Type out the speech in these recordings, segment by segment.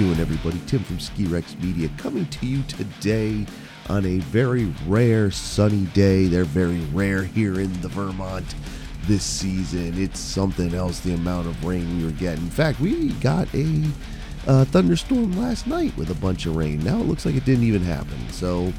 Doing, everybody? Tim from Ski Rex Media coming to you today on a very rare sunny day. They're very rare here in the Vermont this season. It's something else the amount of rain we were getting. In fact, we got a uh, thunderstorm last night with a bunch of rain. Now it looks like it didn't even happen. So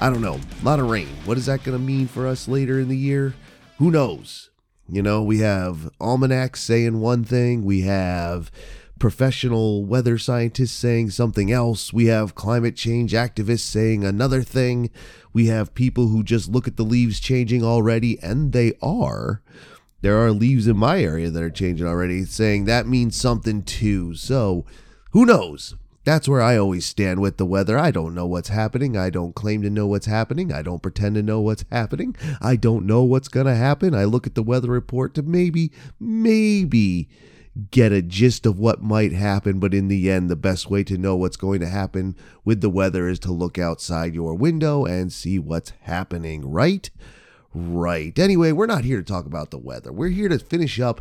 I don't know. A lot of rain. What is that going to mean for us later in the year? Who knows? You know, we have almanacs saying one thing. We have professional weather scientists saying something else. We have climate change activists saying another thing. We have people who just look at the leaves changing already, and they are. There are leaves in my area that are changing already, saying that means something too. So, who knows? That's where I always stand with the weather. I don't know what's happening. I don't claim to know what's happening. I don't pretend to know what's happening. I don't know what's going to happen. I look at the weather report to maybe, maybe get a gist of what might happen. But in the end, the best way to know what's going to happen with the weather is to look outside your window and see what's happening, right? Right. Anyway, we're not here to talk about the weather. We're here to finish up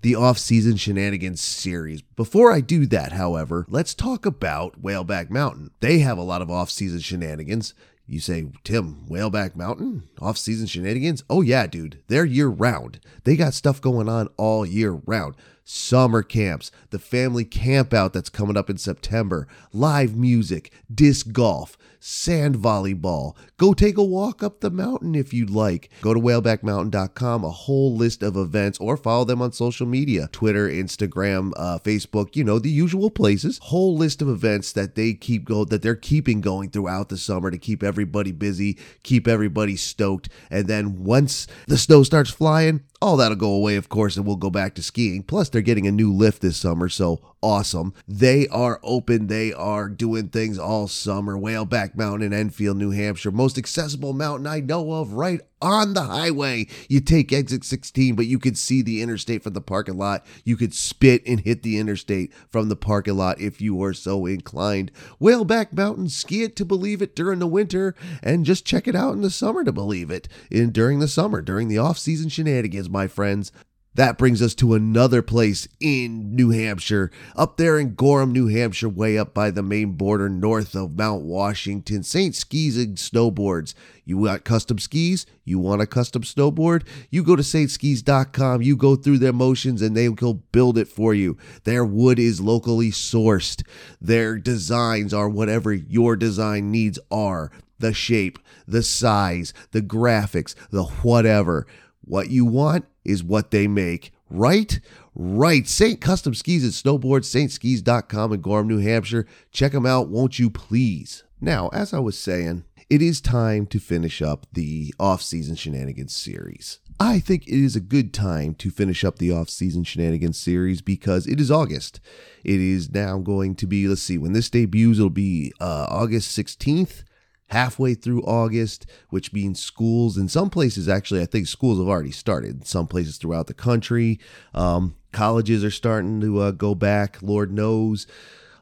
the off-season shenanigans series. Before I do that, however, let's talk about Whaleback Mountain. They have a lot of off-season shenanigans. You say, Tim, Whaleback Mountain? Off season shenanigans? Oh, yeah, dude. They're year round. They got stuff going on all year round. Summer camps, the family camp out that's coming up in September, live music, disc golf, sand volleyball. Go take a walk up the mountain if you'd like. Go to whalebackmountain.com, a whole list of events, or follow them on social media Twitter, Instagram, uh, Facebook, you know, the usual places. Whole list of events that they keep go that they're keeping going throughout the summer to keep everybody busy, keep everybody stoked. And then once the snow starts flying, all that'll go away, of course, and we'll go back to skiing. Plus, they're getting a new lift this summer, so awesome. They are open. They are doing things all summer. Whaleback Mountain in Enfield, New Hampshire. Most accessible mountain I know of, right on the highway. You take exit 16, but you could see the interstate from the parking lot. You could spit and hit the interstate from the parking lot if you were so inclined. Whaleback Mountain, ski it to believe it during the winter, and just check it out in the summer to believe it. In during the summer, during the off-season shenanigans, my friends. That brings us to another place in New Hampshire, up there in Gorham, New Hampshire, way up by the Maine border north of Mount Washington. St. Skis and Snowboards. You want custom skis? You want a custom snowboard? You go to saintskis.com, you go through their motions, and they will build it for you. Their wood is locally sourced, their designs are whatever your design needs are the shape, the size, the graphics, the whatever. What you want is what they make, right? Right. St. Custom Skis and Snowboards, saintskis.com in Gorham, New Hampshire. Check them out, won't you please? Now, as I was saying, it is time to finish up the off-season shenanigans series. I think it is a good time to finish up the off-season shenanigans series because it is August. It is now going to be, let's see, when this debuts, it'll be uh, August 16th halfway through August, which means schools in some places, actually, I think schools have already started. In some places throughout the country, um, colleges are starting to uh, go back. Lord knows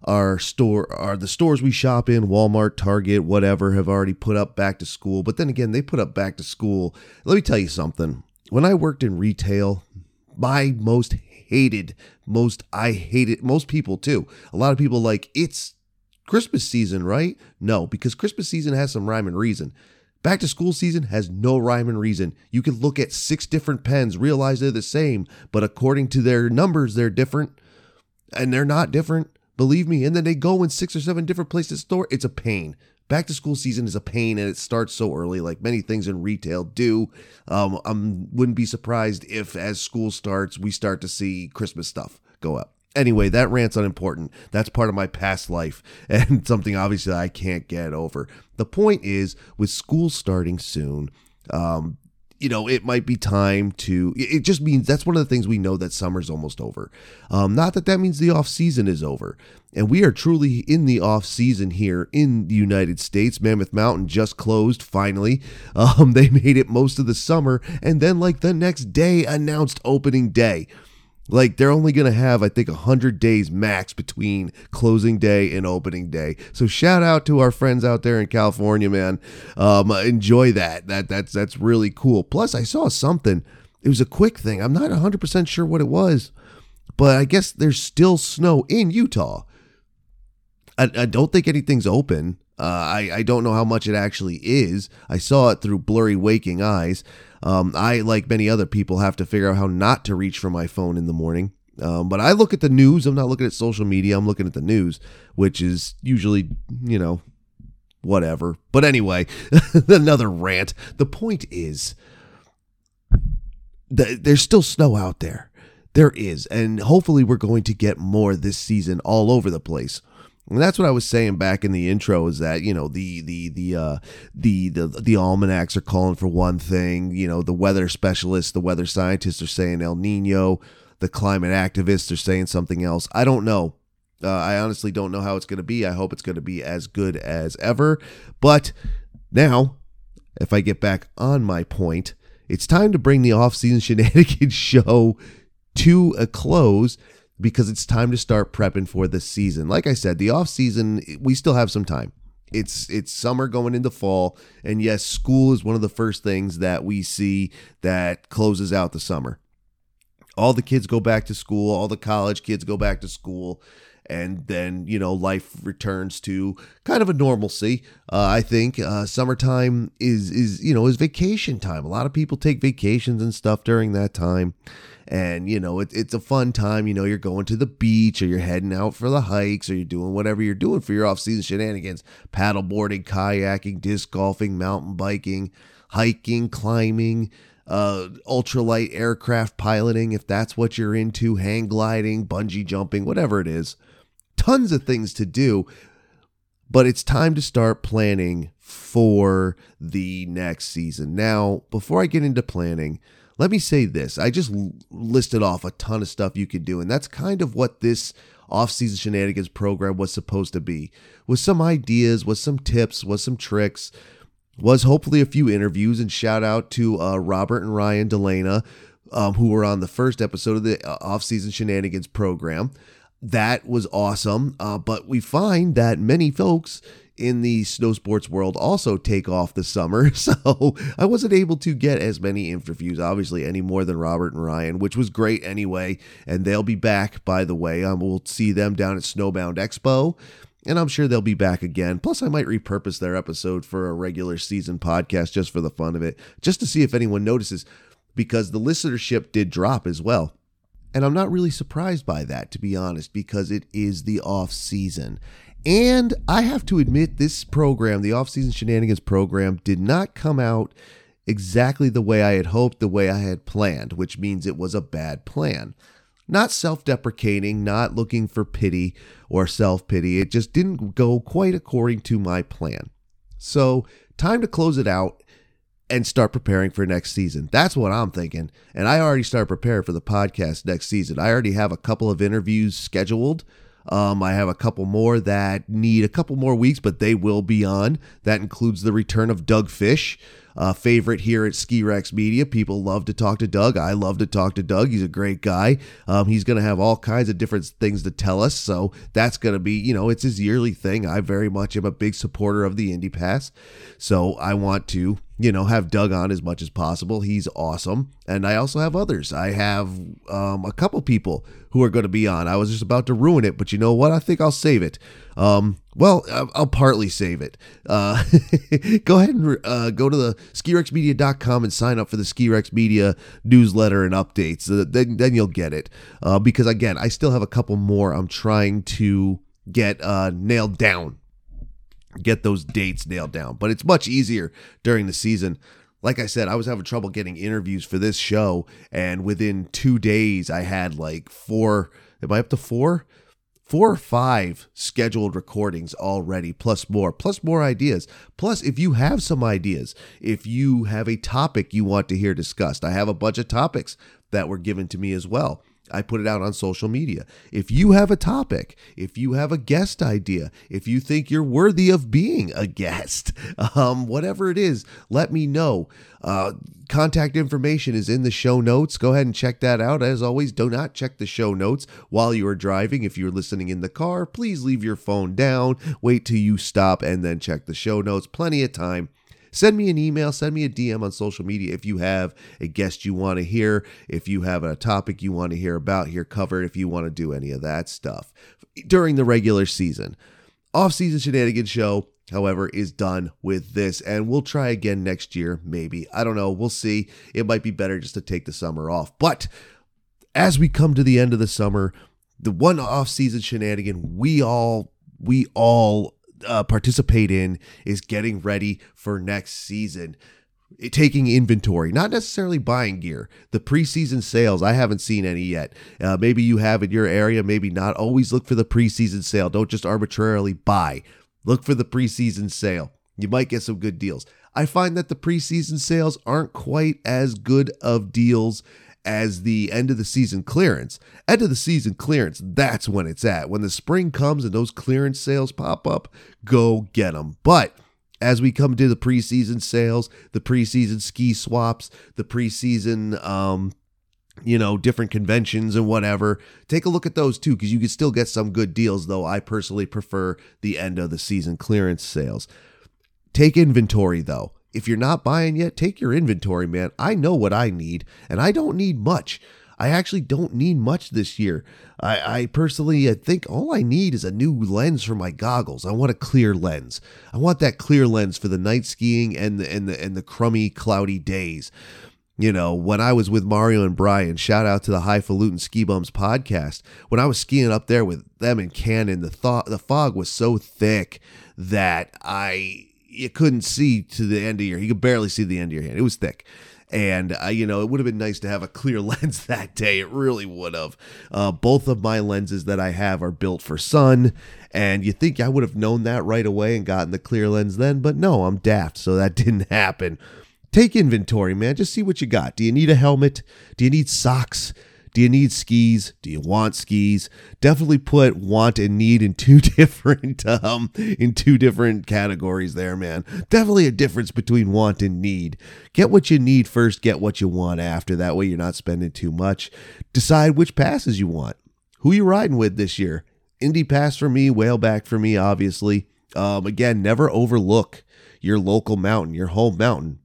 our store are the stores we shop in walmart target whatever have already put up back to school but then again they put up back to school let me tell you something when i worked in retail my most hated most i hated most people too a lot of people like it's Christmas season, right? No, because Christmas season has some rhyme and reason. Back to school season has no rhyme and reason. You can look at six different pens, realize they're the same, but according to their numbers, they're different. And they're not different, believe me. And then they go in six or seven different places to store. It's a pain. Back to school season is a pain and it starts so early, like many things in retail do. Um, I wouldn't be surprised if, as school starts, we start to see Christmas stuff go up. Anyway, that rant's unimportant. That's part of my past life and something obviously I can't get over. The point is, with school starting soon, um, you know, it might be time to. It just means that's one of the things we know that summer's almost over. Um, not that that means the off season is over, and we are truly in the off season here in the United States. Mammoth Mountain just closed finally. Um, they made it most of the summer, and then like the next day announced opening day. Like they're only going to have, I think, 100 days max between closing day and opening day. So shout out to our friends out there in California, man. Um, enjoy that. That that's that's really cool. Plus, I saw something. It was a quick thing. I'm not 100% sure what it was, but I guess there's still snow in Utah. I, I don't think anything's open. Uh, I, I don't know how much it actually is. I saw it through blurry waking eyes. Um, I, like many other people, have to figure out how not to reach for my phone in the morning. Um, but I look at the news. I'm not looking at social media. I'm looking at the news, which is usually, you know, whatever. But anyway, another rant. The point is, that there's still snow out there. There is, and hopefully we're going to get more this season all over the place. And that's what I was saying back in the intro is that, you know, the the the uh the the the almanacs are calling for one thing, you know, the weather specialists, the weather scientists are saying El Nino, the climate activists are saying something else. I don't know. Uh, I honestly don't know how it's going to be. I hope it's going to be as good as ever. But now, if I get back on my point, it's time to bring the off-season shenanigans show to a close because it's time to start prepping for the season. Like I said, the off season we still have some time. It's it's summer going into fall, and yes, school is one of the first things that we see that closes out the summer. All the kids go back to school, all the college kids go back to school, and then you know life returns to kind of a normalcy. Uh, I think uh, summertime is is you know is vacation time. A lot of people take vacations and stuff during that time, and you know it, it's a fun time you know you're going to the beach or you're heading out for the hikes or you're doing whatever you're doing for your off-season shenanigans paddleboarding kayaking disc golfing mountain biking hiking climbing uh, ultralight aircraft piloting if that's what you're into hang gliding bungee jumping whatever it is tons of things to do but it's time to start planning for the next season now before i get into planning let me say this. I just listed off a ton of stuff you could do, and that's kind of what this off-season shenanigans program was supposed to be. With some ideas, with some tips, with some tricks, was hopefully a few interviews, and shout out to uh, Robert and Ryan Delana, um, who were on the first episode of the uh, off-season shenanigans program. That was awesome, uh, but we find that many folks in the snow sports world also take off this summer. So I wasn't able to get as many interviews, obviously, any more than Robert and Ryan, which was great anyway. And they'll be back, by the way. Um, we'll see them down at Snowbound Expo. And I'm sure they'll be back again. Plus, I might repurpose their episode for a regular season podcast just for the fun of it, just to see if anyone notices, because the listenership did drop as well. And I'm not really surprised by that, to be honest, because it is the off season. And I have to admit, this program, the off-season shenanigans program, did not come out exactly the way I had hoped, the way I had planned, which means it was a bad plan. Not self deprecating, not looking for pity or self pity. It just didn't go quite according to my plan. So, time to close it out and start preparing for next season. That's what I'm thinking. And I already start preparing for the podcast next season. I already have a couple of interviews scheduled um, I have a couple more that need a couple more weeks, but they will be on. That includes the return of Doug Fish, favorite here at Ski Rex Media. People love to talk to Doug. I love to talk to Doug. He's a great guy. Um, he's going to have all kinds of different things to tell us. So that's going to be, you know, it's his yearly thing. I very much am a big supporter of the Indy Pass. So I want to you know, have Doug on as much as possible. He's awesome. And I also have others. I have um, a couple people who are going to be on. I was just about to ruin it, but you know what? I think I'll save it. Um, well, I'll partly save it. Uh, go ahead and uh, go to the skirexmedia.com and sign up for the Skirex Media newsletter and updates. Uh, then, then you'll get it. Uh, because again, I still have a couple more I'm trying to get uh, nailed down get those dates nailed down. But it's much easier during the season. Like I said, I was having trouble getting interviews for this show, and within two days, I had like four. Am I up to four? Four or five scheduled recordings already, plus more, plus more ideas. Plus, if you have some ideas, if you have a topic you want to hear discussed, I have a bunch of topics that were given to me as well. I put it out on social media. If you have a topic, if you have a guest idea, if you think you're worthy of being a guest, um, whatever it is, let me know. Uh, contact information is in the show notes. Go ahead and check that out. As always, do not check the show notes while you are driving. If you're listening in the car, please leave your phone down, wait till you stop, and then check the show notes. Plenty of time Send me an email, send me a DM on social media if you have a guest you want to hear, if you have a topic you want to hear about here covered, if you want to do any of that stuff during the regular season. off-season shenanigans show however, is done with this. And we'll try again next year, maybe. I don't know. We'll see. It might be better just to take the summer off. But as we come to the end of the summer, the one off-season shenanigan we all we all uh, participate in is getting ready for next season taking inventory, not necessarily buying gear. The preseason sales, I haven't seen any yet. Uh, maybe you have in your area, maybe not. Always look for the preseason sale. Don't just arbitrarily buy. Look for the preseason sale. You might get some good deals. I find that the preseason sales aren't quite as good of deals as the end of the season clearance. End of the season clearance, that's when it's at. When the spring comes and those clearance sales pop up, go get them. But as we come to the preseason sales, the preseason ski swaps, the preseason um, you know, different conventions and whatever. Take a look at those too, because you can still get some good deals, though I personally prefer the end of the season clearance sales. Take inventory, though. If you're not buying yet, take your inventory, man. I know what I need, and I don't need much. I actually don't need much this year. I, I personally I think all I need is a new lens for my goggles. I want a clear lens. I want that clear lens for the night skiing and the and the and the crummy, cloudy days. You know, when I was with Mario and Brian, shout out to the Highfalutin Ski Bums podcast. When I was skiing up there with them in Cannon, the th- the fog was so thick that I you couldn't see to the end of your. You could barely see the end of your hand. It was thick. And, uh, you know, it would have been nice to have a clear lens that day. It really would have. Uh, both of my lenses that I have are built for sun. And you think I would have known that right away and gotten the clear lens then, but no, I'm daft. So that didn't happen take inventory, man. Just see what you got. Do you need a helmet? Do you need socks? Do you need skis? Do you want skis? Definitely put want and need in two different um in two different categories there, man. Definitely a difference between want and need. Get what you need first, get what you want after. That way you're not spending too much. Decide which passes you want. Who you riding with this year? Indy Pass for me, Whaleback for me, obviously. Um, again, never overlook your local mountain, your home mountain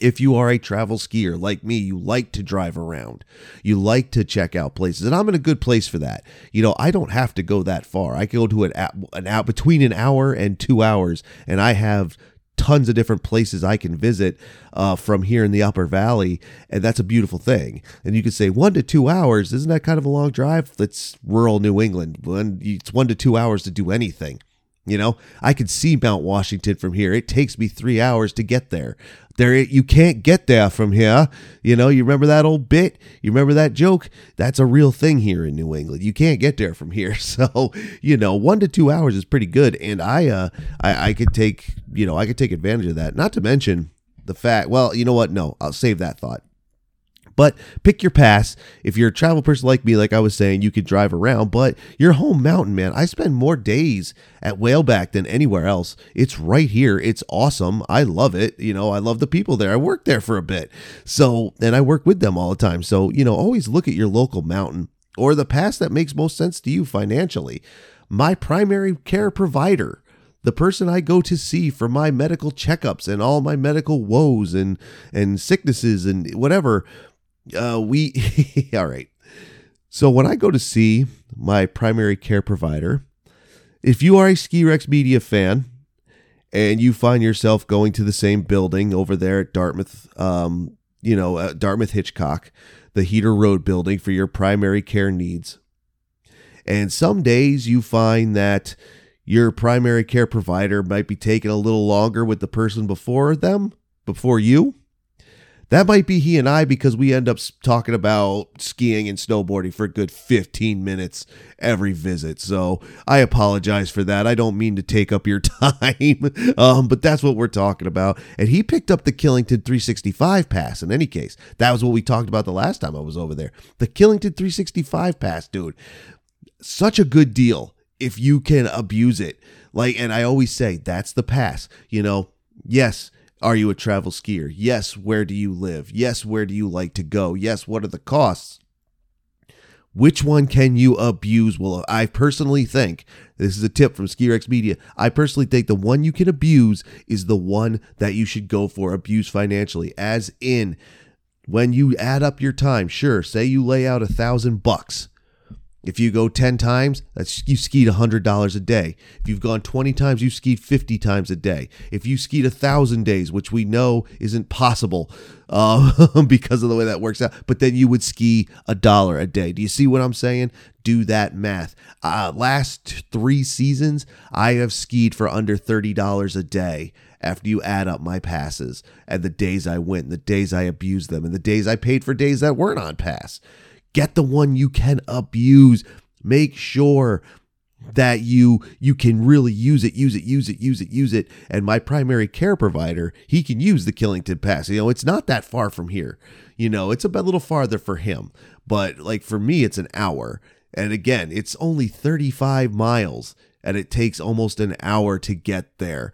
if you are a travel skier like me, you like to drive around. You like to check out places. And I'm in a good place for that. You know, I don't have to go that far. I can go to an, an out between an hour and two hours, and I have tons of different places I can visit uh, from here in the Upper Valley, and that's a beautiful thing. And you could say one to two hours, isn't that kind of a long drive? That's rural New England. It's one to two hours to do anything. You know, I could see Mount Washington from here. It takes me three hours to get there. There, you can't get there from here. You know, you remember that old bit? You remember that joke? That's a real thing here in New England. You can't get there from here. So, you know, one to two hours is pretty good. And I, uh, I, I could take, you know, I could take advantage of that. Not to mention the fact. Well, you know what? No, I'll save that thought. But pick your pass. If you're a travel person like me, like I was saying, you could drive around, but your home mountain, man. I spend more days at Whaleback than anywhere else. It's right here. It's awesome. I love it. You know, I love the people there. I worked there for a bit. So, and I work with them all the time. So, you know, always look at your local mountain or the pass that makes most sense to you financially. My primary care provider the person I go to see for my medical checkups and all my medical woes and and sicknesses and whatever uh, we all right. So when I go to see my primary care provider, if you are a Ski Rex Media fan and you find yourself going to the same building over there at Dartmouth, um, you know, uh, Dartmouth Hitchcock, the Heater Road building for your primary care needs, and some days you find that your primary care provider might be taking a little longer with the person before them, before you that might be he and I because we end up talking about skiing and snowboarding for a good 15 minutes every visit. So I apologize for that. I don't mean to take up your time, um, but that's what we're talking about. And he picked up the Killington 365 pass in any case. That was what we talked about the last time I was over there. The Killington 365 pass, dude. Such a good deal if you can abuse it. Like, and I always say that's the pass. You know, yes are you a travel skier? Yes, where do you live? Yes, where do you like to go? Yes, what are the costs? Which one can you abuse? Well, I personally think this is a tip from Ski Rex Media. I personally think the one you can abuse is the one that you should go for abuse financially, as in when you add up your time. Sure, say you lay out a thousand bucks If you go 10 times, that's you skied $100 a day. If you've gone 20 times, you've skied 50 times a day. If you skied a 1,000 days, which we know isn't possible uh, because of the way that works out, but then you would ski a dollar a day. Do you see what I'm saying? Do that math. Uh, last three seasons, I have skied for under $30 a day after you add up my passes and the days I went, and the days I abused them, and the days I paid for days that weren't on pass. Get the one you can abuse. Make sure that you you can really use it use it use it use it use it. And my primary care provider he can use the killington pass. You know it's not that far from here. You know it's a bit little farther for him. But like for me it's an hour. And again it's only 35 miles and it takes almost an hour to get there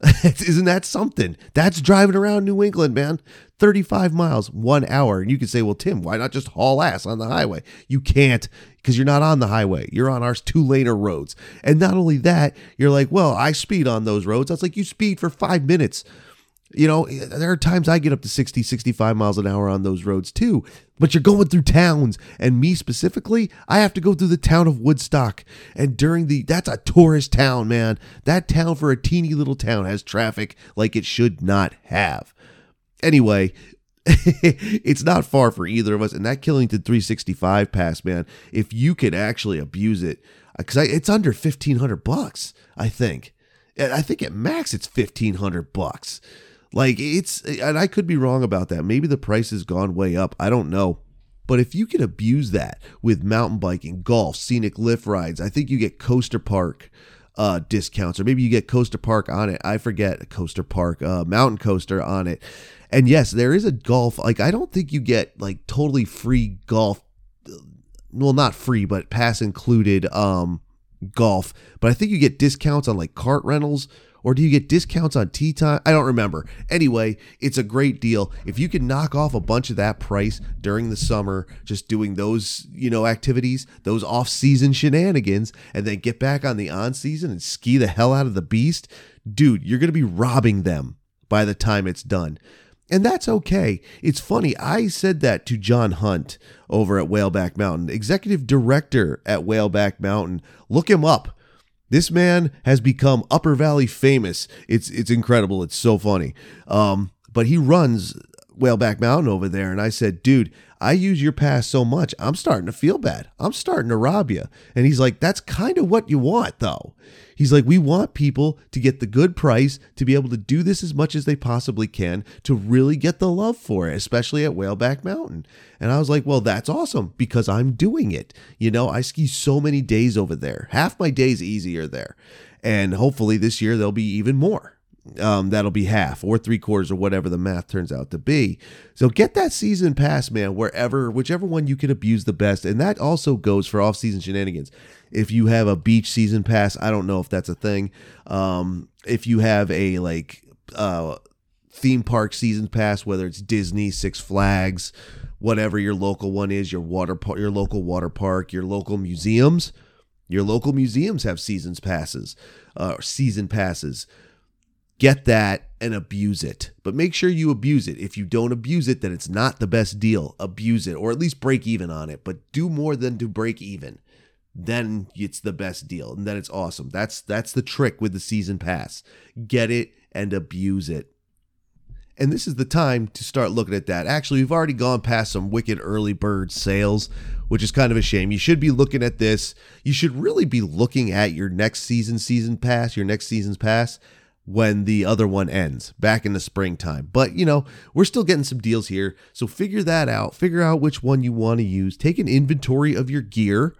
Isn't that something? That's driving around New England, man. 35 miles, one hour. And you can say, well, Tim, why not just haul ass on the highway? You can't because you're not on the highway. You're on our two laner roads. And not only that, you're like, well, I speed on those roads. That's like you speed for five minutes. You know, eh, there are times I get up to 60, 65 miles an hour on those roads too. But you're going through towns. And me specifically, I have to go through the town of Woodstock. And during the, that's a tourist town, man. That town for a teeny little town has traffic like it should not have. Anyway, it's not far for either of us. And that Killington 365 pass, man, if you can actually abuse it, uh, because it's under 1500 bucks, I think. I think at max it's 1500 bucks. Like it's, and I could be wrong about that. Maybe the price has gone way up. I don't know. But if you can abuse that with mountain biking, golf, scenic lift rides, I think you get Coaster Park uh, discounts, or maybe you get Coaster Park on it. I forget Coaster Park, uh, Mountain Coaster on it. And yes, there is a golf. Like I don't think you get like totally free golf. Well, not free, but pass included um, golf. But I think you get discounts on like cart rentals or do you get discounts on tea time? I don't remember. Anyway, it's a great deal. If you can knock off a bunch of that price during the summer, just doing those, you know, activities, those off-season shenanigans, and then get back on the on-season and ski the hell out of the beast, dude, you're going to be robbing them by the time it's done. And that's okay. It's funny. I said that to John Hunt over at Whaleback Mountain, executive director at Whaleback Mountain. Look him up. This man has become Upper Valley famous. It's it's incredible. It's so funny. Um, but he runs Whaleback Mountain over there, and I said, dude, I use your pass so much, I'm starting to feel bad. I'm starting to rob you. And he's like, that's kind of what you want, though. He's like, we want people to get the good price, to be able to do this as much as they possibly can, to really get the love for it, especially at Whaleback Mountain. And I was like, well, that's awesome because I'm doing it. You know, I ski so many days over there. Half my days easier there. And hopefully this year there'll be even more um, that'll be half or three quarters or whatever the math turns out to be. So get that season pass, man, wherever, whichever one you can abuse the best. And that also goes for off season shenanigans. If you have a beach season pass, I don't know if that's a thing. Um, if you have a like uh, theme park season pass, whether it's Disney, Six Flags, whatever your local one is, your water park, your local water park, your local museums, your local museums have seasons passes, uh, season passes get that and abuse it. But make sure you abuse it. If you don't abuse it, then it's not the best deal. Abuse it or at least break even on it, but do more than to break even. Then it's the best deal and then it's awesome. That's that's the trick with the season pass. Get it and abuse it. And this is the time to start looking at that. Actually, we've already gone past some wicked early bird sales, which is kind of a shame. You should be looking at this. You should really be looking at your next season season pass, your next season's pass when the other one ends back in the springtime. But, you know, we're still getting some deals here. So figure that out. Figure out which one you want to use. Take an inventory of your gear.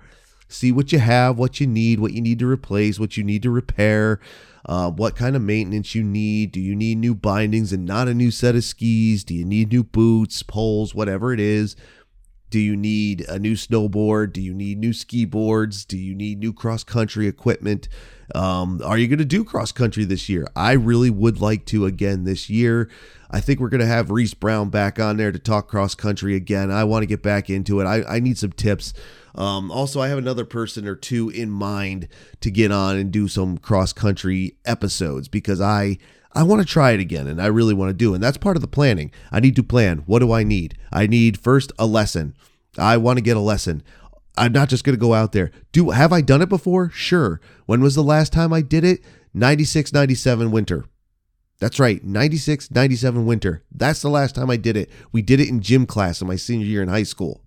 See what you have, what you need, what you need to replace, what you need to repair, uh, what kind of maintenance you need. Do you need new bindings and not a new set of skis? Do you need new boots, poles, whatever it is? Do you need a new snowboard? Do you need new ski boards? Do you need new cross country equipment? Um, are you going to do cross country this year? I really would like to again this year. I think we're going to have Reese Brown back on there to talk cross country again. I want to get back into it. I, I need some tips. Um, also, I have another person or two in mind to get on and do some cross country episodes because I I want to try it again and I really want to do. And that's part of the planning. I need to plan. What do I need? I need first a lesson. I want to get a lesson. I'm not just going to go out there. Do have I done it before? Sure. When was the last time I did it? 96 97 winter. That's right, 96 97 winter. That's the last time I did it. We did it in gym class in my senior year in high school.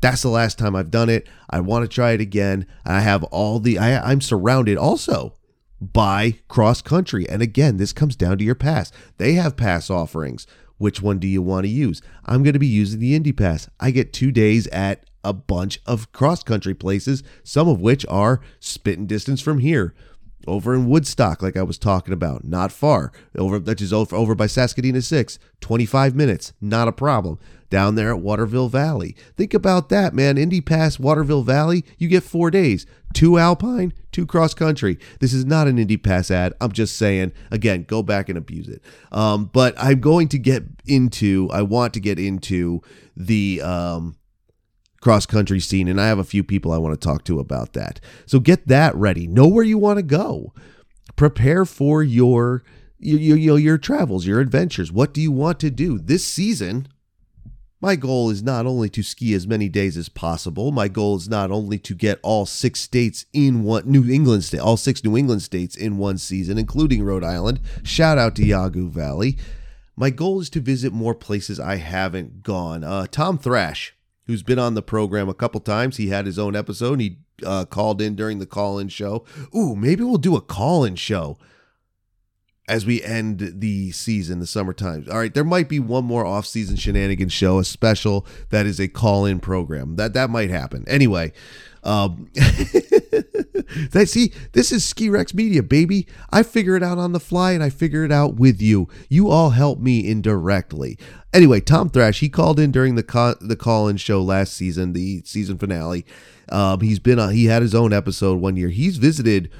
That's the last time I've done it. I want to try it again. I have all the I, I'm surrounded also by cross country. And again, this comes down to your pass. They have pass offerings. Which one do you want to use? I'm going to be using the Indy Pass. I get two days at a bunch of cross country places, some of which are spitting distance from here. Over in Woodstock, like I was talking about, not far. Over that is over, over by Saskadena 6, 25 minutes, not a problem. Down there at Waterville Valley. Think about that, man. Indy Pass, Waterville Valley, you get four days. Two alpine, two cross country. This is not an Indy Pass ad. I'm just saying, again, go back and abuse it. Um, but I'm going to get into, I want to get into the um, cross country scene, and I have a few people I want to talk to about that. So get that ready. Know where you want to go. Prepare for your your, your your travels, your adventures. What do you want to do this season? My goal is not only to ski as many days as possible. My goal is not only to get all six states in one New England state, all six New England states in one season, including Rhode Island. Shout out to Yawgoo Valley. My goal is to visit more places I haven't gone. Uh, Tom Thrash, who's been on the program a couple times. He had his own episode. He uh, called in during the call in show. Ooh, maybe we'll do a call in show as we end the season, the summertime. All right, there might be one more off-season shenanigans show, a special that is a call-in program. That that might happen. Anyway, um, that see, this is Ski Rex Media, baby. I figure it out on the fly, and I figure it out with you. You all help me indirectly. Anyway, Tom Thrash, he called in during the co- the call-in show last season, the season finale. Um, he's been on. He had his own episode one year. He's visited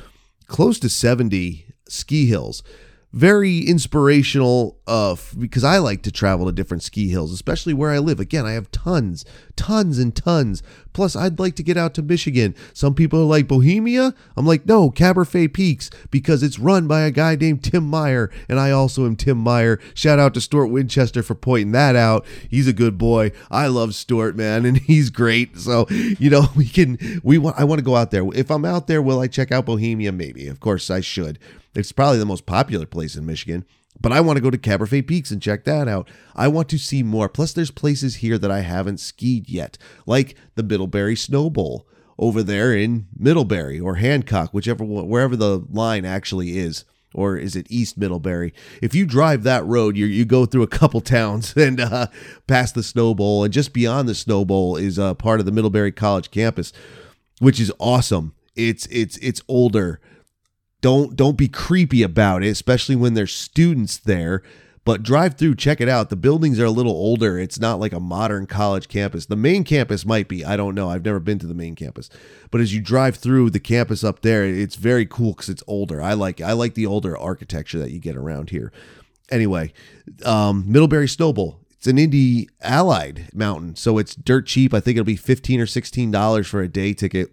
close to seventy ski hills very inspirational uh, because I like to travel to different ski hills, especially where I live. Again, I have tons, tons and tons. Plus, I'd like to get out to Michigan. Some people are like Bohemia. I'm like, no, Caberfae Peaks because it's run by a guy named Tim Meyer, and I also am Tim Meyer. Shout out to Stuart Winchester for pointing that out. He's a good boy. I love Stuart, man, and he's great. So you know, we can we want. I want to go out there. If I'm out there, will I check out Bohemia? Maybe. Of course, I should. It's probably the most popular place in Michigan, but I want to go to Caberfae Peaks and check that out. I want to see more. Plus, there's places here that I haven't skied yet, like the Middlebury Snow Bowl over there in Middlebury or Hancock, whichever wherever the line actually is. Or is it East Middlebury? If you drive that road, you you go through a couple towns and uh, past the Snow Bowl, and just beyond the Snow Bowl is uh, part of the Middlebury College campus, which is awesome. It's it's it's older don't don't be creepy about it, especially when there's students there. But drive through, check it out. The buildings are a little older. It's not like a modern college campus. The main campus might be. I don't know. I've never been to the main campus. But as you drive through the campus up there, it's very cool because it's older. I like I like the older architecture that you get around here. Anyway, um, Middlebury Snow Bowl. It's an Indy Allied mountain, so it's dirt cheap. I think it'll be fifteen or sixteen dollars for a day ticket.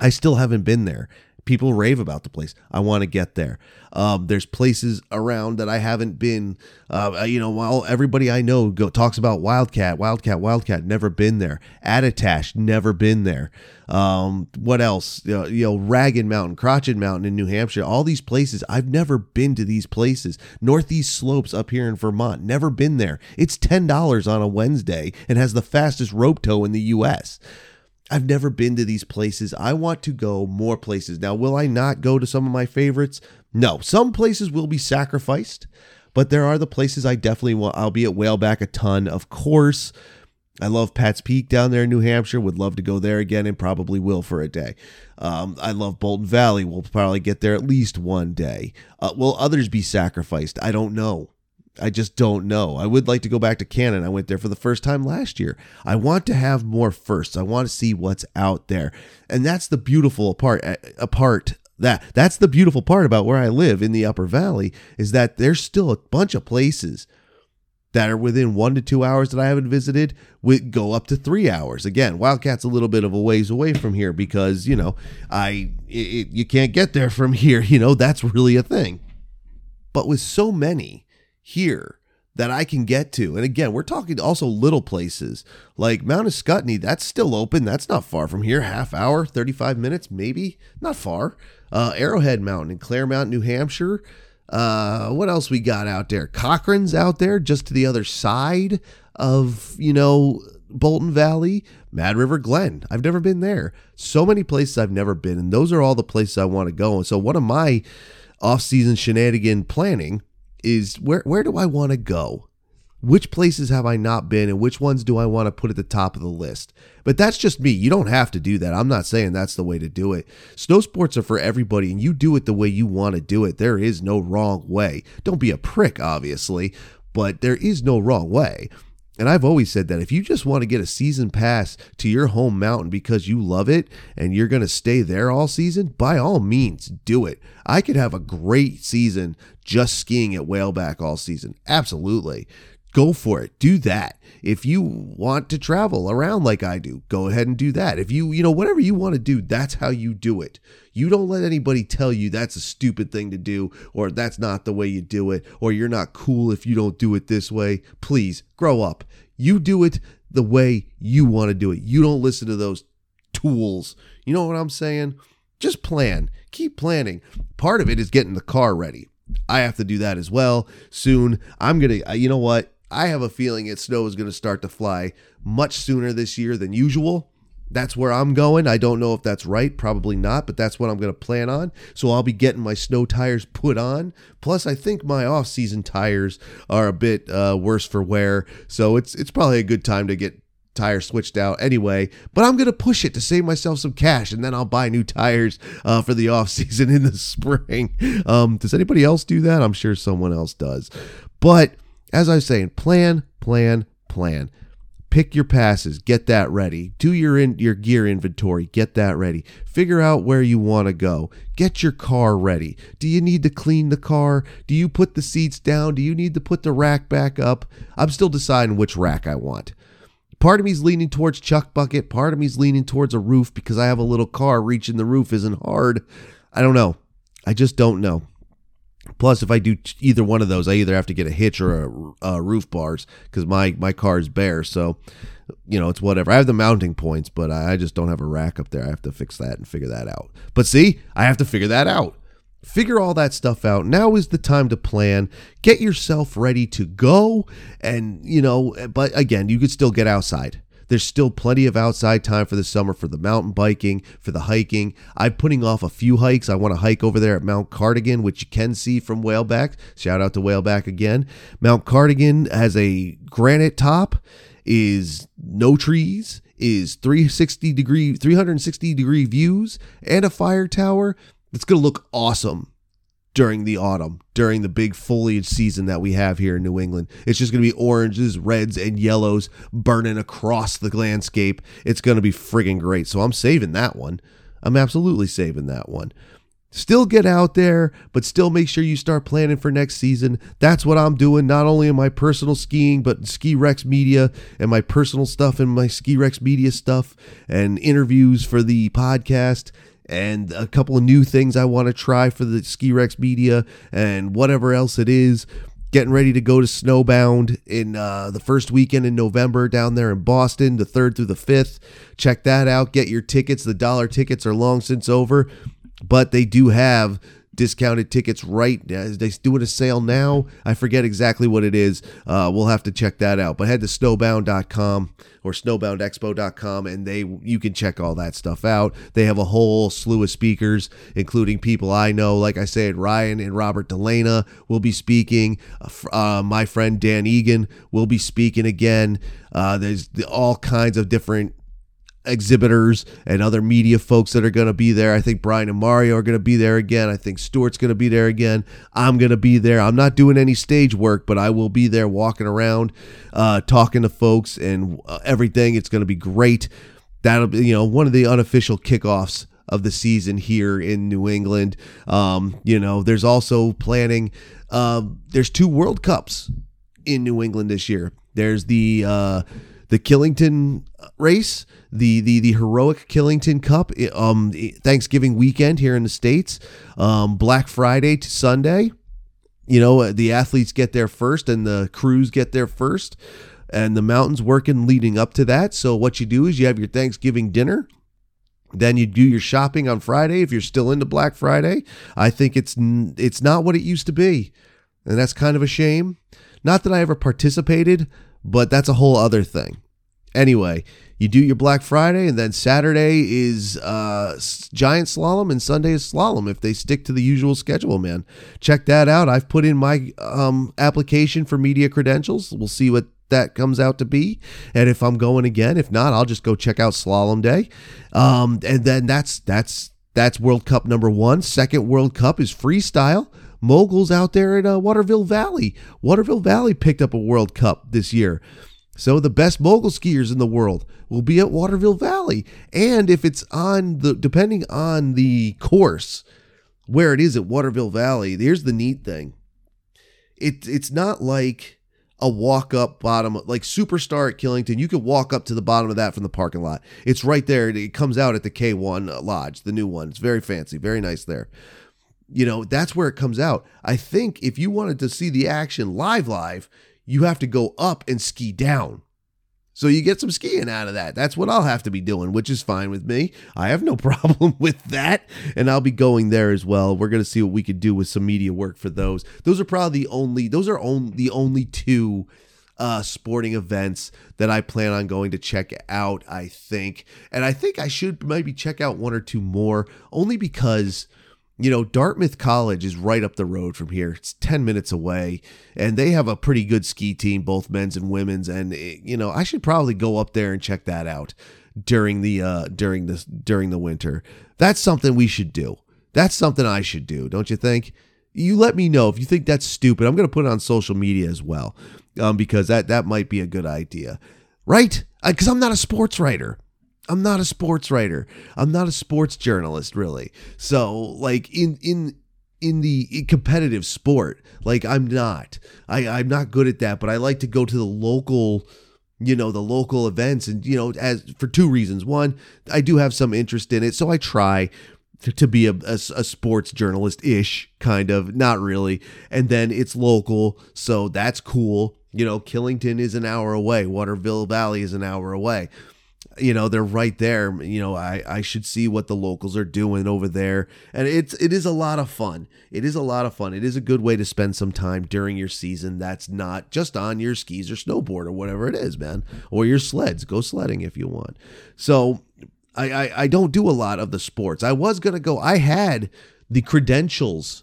I still haven't been there. People rave about the place. I want to get there. Um, there's places around that I haven't been. Uh, you know, while everybody I know go, talks about Wildcat, Wildcat, Wildcat, never been there. Attitash, never been there. Um, what else? You know, you know, Ragged Mountain, Crotched Mountain in New Hampshire. All these places. I've never been to these places. Northeast Slopes up here in Vermont. Never been there. It's ten dollars on a Wednesday and has the fastest rope tow in the U.S. I've never been to these places. I want to go more places. Now, will I not go to some of my favorites? No. Some places will be sacrificed, but there are the places I definitely want. I'll be at Whaleback a ton, of course. I love Pat's Peak down there in New Hampshire. Would love to go there again and probably will for a day. Um, I love Bolton Valley. We'll probably get there at least one day. Uh, will others be sacrificed? I don't know. I just don't know. I would like to go back to Cannon. I went there for the first time last year. I want to have more firsts. I want to see what's out there. And that's the beautiful part eh, a part that that's the beautiful part about where I live in the Upper Valley is that there's still a bunch of places that are within 1 to 2 hours that I haven't visited would go up to 3 hours. Again, Wildcat's a little bit of a ways away from here because, you know, I it, you can't get there from here, you know, that's really a thing. But with so many here that I can get to. And again, we're talking also little places like Mount Ascutney. That's still open. That's not far from here. Half hour, 35 minutes, maybe. Not far. Uh, Arrowhead Mountain in Claremont, New Hampshire. Uh, what else we got out there? Cochran's out there just to the other side of, you know, Bolton Valley, Mad River Glen. I've never been there. So many places I've never been, and those are all the places I want to go. And so one of my off-season shenanigan planning is where where do I want to go? Which places have I not been and which ones do I want to put at the top of the list? But that's just me. You don't have to do that. I'm not saying that's the way to do it. Snow sports are for everybody and you do it the way you want to do it. There is no wrong way. Don't be a prick, obviously, but there is no wrong way. And I've always said that if you just want to get a season pass to your home mountain because you love it and you're going to stay there all season, by all means, do it. I could have a great season just skiing at Whaleback all season. Absolutely. Go for it. Do that. If you want to travel around like I do, go ahead and do that. If you, you know, whatever you want to do, that's how you do it. You don't let anybody tell you that's a stupid thing to do or that's not the way you do it or you're not cool if you don't do it this way. Please grow up. You do it the way you want to do it. You don't listen to those tools. You know what I'm saying? Just plan. Keep planning. Part of it is getting the car ready. I have to do that as well soon. I'm going to, you know what? I have a feeling it snow is going to start to fly much sooner this year than usual that's where I'm going. I don't know if that's right, probably not, but that's what I'm going to plan on. So I'll be getting my snow tires put on. Plus, I think my off-season tires are a bit uh, worse for wear, so it's it's probably a good time to get tires switched out anyway. But I'm going to push it to save myself some cash, and then I'll buy new tires uh, for the off-season in the spring. Um, does anybody else do that? I'm sure someone else does. But as I was saying, plan, plan, plan pick your passes, get that ready. Do your in, your gear inventory, get that ready. Figure out where you want to go. Get your car ready. Do you need to clean the car? Do you put the seats down? Do you need to put the rack back up? I'm still deciding which rack I want. Part of me's leaning towards chuck bucket, part of me's leaning towards a roof because I have a little car reaching the roof isn't hard. I don't know. I just don't know. Plus, if I do either one of those, I either have to get a hitch or a, a roof bars because my my car is bare. So, you know, it's whatever. I have the mounting points, but I, I just don't have a rack up there. I have to fix that and figure that out. But see, I have to figure that out. Figure all that stuff out. Now is the time to plan. Get yourself ready to go. And, you know, eh, but again, you could still get outside. There's still plenty of outside time for the summer for the mountain biking, for the hiking. I'm putting off a few hikes. I want to hike over there at Mount Cardigan, which you can see from Whaleback. Shout out to Whaleback again. Mount Cardigan has a granite top, is no trees, is 360 degree 360 degree views and a fire tower. It's going to look awesome during the autumn, during the big foliage season that we have here in New England. It's just going to be oranges, reds, and yellows burning across the landscape. It's going to be friggin' great. So I'm saving that one. I'm absolutely saving that one. Still get out there, but still make sure you start planning for next season. That's what I'm doing, not only in my personal skiing, but Ski Rex Media and my personal stuff and my Ski Rex Media stuff and interviews for the podcast and a couple of new things I want to try for the Ski Rex Media and whatever else it is. Getting ready to go to Snowbound in uh, the first weekend in November down there in Boston, the 3rd through the 5th. Check that out. Get your tickets. The dollar tickets are long since over, but they do have discounted tickets right They're doing a sale now. I forget exactly what it is. Uh, we'll have to check that out. But head to snowbound.com or snowboundexpo.com and they you can check all that stuff out. They have a whole slew of speakers including people i know. Like i said ryan and robert delana will be speaking. Uh, uh my friend dan egan will be speaking again. Uh, there's all kinds of different exhibitors and other media folks that are going to be there. I think Brian and Mario are going to be there again. I think Stuart's going to be there again. I'm going to be there. I'm not doing any stage work, but I will be there walking around, uh, talking to folks and uh, everything. It's going to be great. That'll be, you know, one of the unofficial kickoffs of the season here in New England. Um, you know, there's also planning. Uh, there's two World Cups in New England this year. There's the uh, the Killington race, the the the heroic Killington Cup, um, Thanksgiving weekend here in the states, um, Black Friday to Sunday. you know, the athletes get there first and the crews get there first and the mountains working leading up to that. So what you do is you have your Thanksgiving dinner. Then you do your shopping on Friday if you're still into Black Friday. I think it's it's not what it used to be. And that's kind of a shame. Not that I ever participated, but that's a whole other thing. Anyway, you do your Black Friday, and then Saturday is uh, giant slalom, and Sunday is slalom if they stick to the usual schedule, man. Check that out. I've put in my um, application for media credentials. We'll see what that comes out to be, and if I'm going again. If not, I'll just go check out Slalom Day, um, and then that's that's that's World Cup number one. Second World Cup is freestyle moguls out there in uh, Waterville Valley. Waterville Valley picked up a World Cup this year. So the best mogul skiers in the world will be at Waterville Valley. And if it's on the depending on the course where it is at Waterville Valley, here's the neat thing. It it's not like a walk up bottom like superstar at Killington. You can walk up to the bottom of that from the parking lot. It's right there. It comes out at the K1 Lodge, the new one. It's very fancy, very nice there you know, that's where it comes out. I think if you wanted to see the action live, live, you have to go up and ski down. So you get some skiing out of that. That's what I'll have to be doing, which is fine with me. I have no problem with that. And I'll be going there as well. We're going to see what we could do with some media work for those. Those are probably the only, those are only the only two uh, sporting events that I plan on going to check out, I think. And I think I should maybe check out one or two more only because you know, Dartmouth College is right up the road from here. It's 10 minutes away, and they have a pretty good ski team, both men's and women's. And, eh, you know, I should probably go up there and check that out during the uh during this during the winter. That's something we should do. That's something I should do, don't you think? You let me know if you think that's stupid. I'm going to put it on social media as well, um, because that that might be a good idea, right? Because I'm not a sports writer. I'm not a sports writer. I'm not a sports journalist, really. So, like in in in the competitive sport, like I'm not. I I'm not good at that. But I like to go to the local, you know, the local events, and you know, as for two reasons. One, I do have some interest in it, so I try to, be a, a, a sports journalist ish kind of, not really. And then it's local, so that's cool. You know, Killington is an hour away. Waterville Valley is an hour away you know they're right there. You know i i should see what the locals are doing over there. And it's it is a lot of fun. It is a lot of fun. It is a good way to spend some time during your season that's not just on your skis or snowboard or whatever it is man or your sleds. Go sledding if you want. So i i, I don't do a lot of the sports. I was gonna go i had the credentials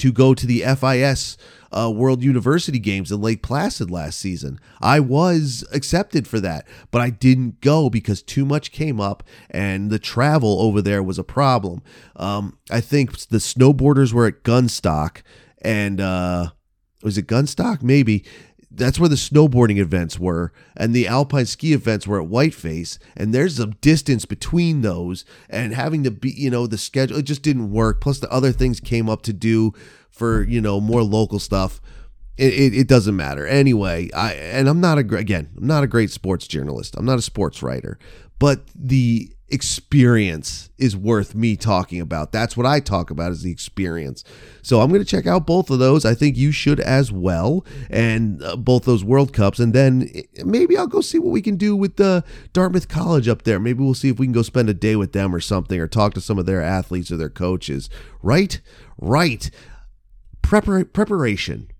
to go to the fis uh, World University Games in Lake Placid last season. I was accepted for that, but I didn't go because too much came up and the travel over there was a problem. Um, I think the snowboarders were at Gunstock and uh, was it Gunstock? Maybe that's where the snowboarding events were and the alpine ski events were at whiteface. And there's a distance between those and having to be you know the schedule it just didn't work. Plus the other things came up to do for you know more local stuff. It, it, it, doesn't matter. Anyway i and i'm not a again i'm not a great sports journalist. I'm not a sports writer. But the experience is worth me talking about. That's what i talk about is the experience. So i'm going to check out both of those. I think you should as well and uh, both those world cups and then eh, maybe i'll go see what we can do with the dartmouth college up there. Maybe we'll see if we can go spend a day with them or something or talk to some of their athletes or their coaches. Right? Right. Prepar- preparation.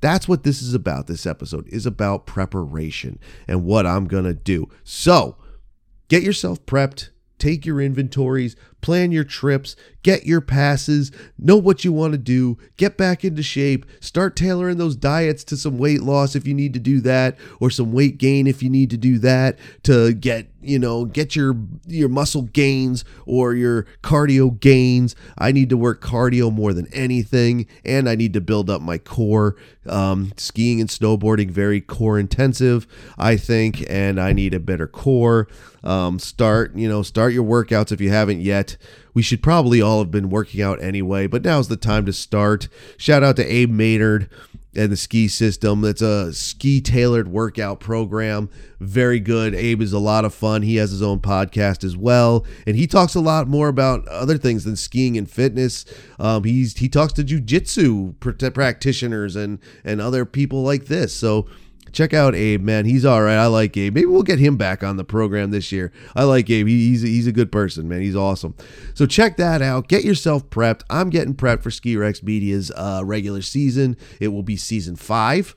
That's what this is about. This episode is about preparation and what I'm going to do. So get yourself prepped, take your inventories, plan your trips, get your passes, know what you want to do, get back into shape, start tailoring those diets to some weight loss if you need to do that, or some weight gain if you need to do that to get you know get your your muscle gains or your cardio gains. I need to work cardio more than anything and i need to build up my core. Um, skiing and snowboarding very core intensive i think and i need a better core. Um, start you know start your workouts if you haven't yet we should probably all have been working out anyway, but now's the time to start. Shout out to Abe Maynard and the ski system. It's a ski tailored workout program. Very good. Abe is a lot of fun. He has his own podcast as well, and he talks a lot more about other things than skiing and fitness. Um, he's he talks to jujitsu practitioners and and other people like this. So check out Abe, man. He's all right. I like Abe. Maybe we'll get him back on the program this year. I like Abe. He, he's, a, he's a good person, man. He's awesome. So check that out. Get yourself prepped. I'm getting prepped for Ski Rex Media's uh, regular season. It will be season five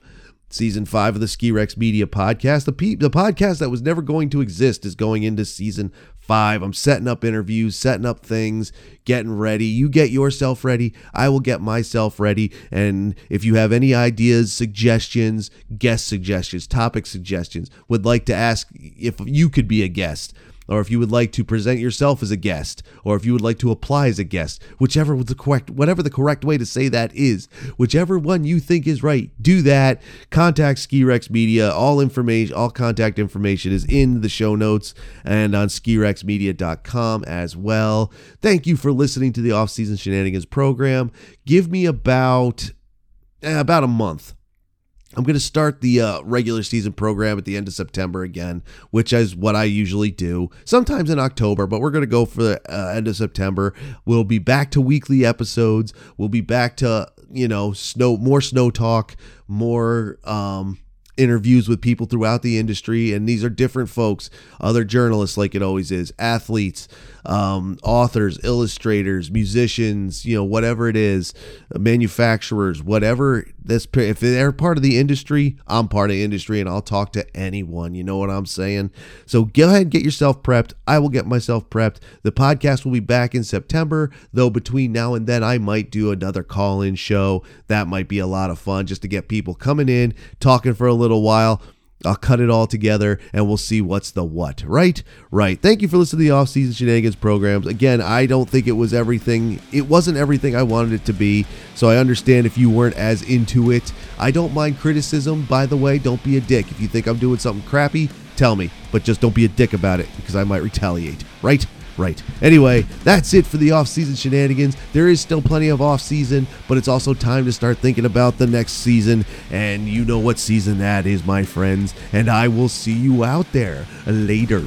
season five of the Ski Rex Media podcast. The, pe- the podcast that was never going to exist is going into season five. I'm setting up interviews, setting up things, getting ready. You get yourself ready. I will get myself ready. And if you have any ideas, suggestions, guest suggestions, topic suggestions, would like to ask if you could be a guest or if you would like to present yourself as a guest, or if you would like to apply as a guest, whichever the correct whatever the correct way to say that is, whichever one you think is right, do that. Contact Ski Rex Media. All information, all contact information is in the show notes and on skirexmedia.com as well. Thank you for listening to the off-season shenanigans program. Give me about eh, about a month I'm going to start the uh, regular season program at the end of September again, which is what I usually do. Sometimes in October, but we're going to go for the uh, end of September. We'll be back to weekly episodes. We'll be back to you know snow more snow talk, more um, interviews with people throughout the industry, and these are different folks, other journalists, like it always is, athletes, um, authors, illustrators, musicians, you know, whatever it is, manufacturers, whatever this. If they're part of the industry, I'm part of the industry, and I'll talk to anyone. You know what I'm saying? So go ahead and get yourself prepped. I will get myself prepped. The podcast will be back in September, though. Between now and then, I might do another call-in show. That might be a lot of fun, just to get people coming in, talking for a little while I'll cut it all together and we'll see what's the what, right? Right. Thank you for listening to the off-season shenanigans programs. Again, I don't think it was everything. It wasn't everything I wanted it to be. So I understand if you weren't as into it. I don't mind criticism, by the way. Don't be a dick. If you think I'm doing something crappy, tell me. But just don't be a dick about it because I might retaliate, right? Right. Anyway, that's it for the off-season shenanigans. There is still plenty of off-season, but it's also time to start thinking about the next season. And you know what season that is, my friends. And I will see you out there later.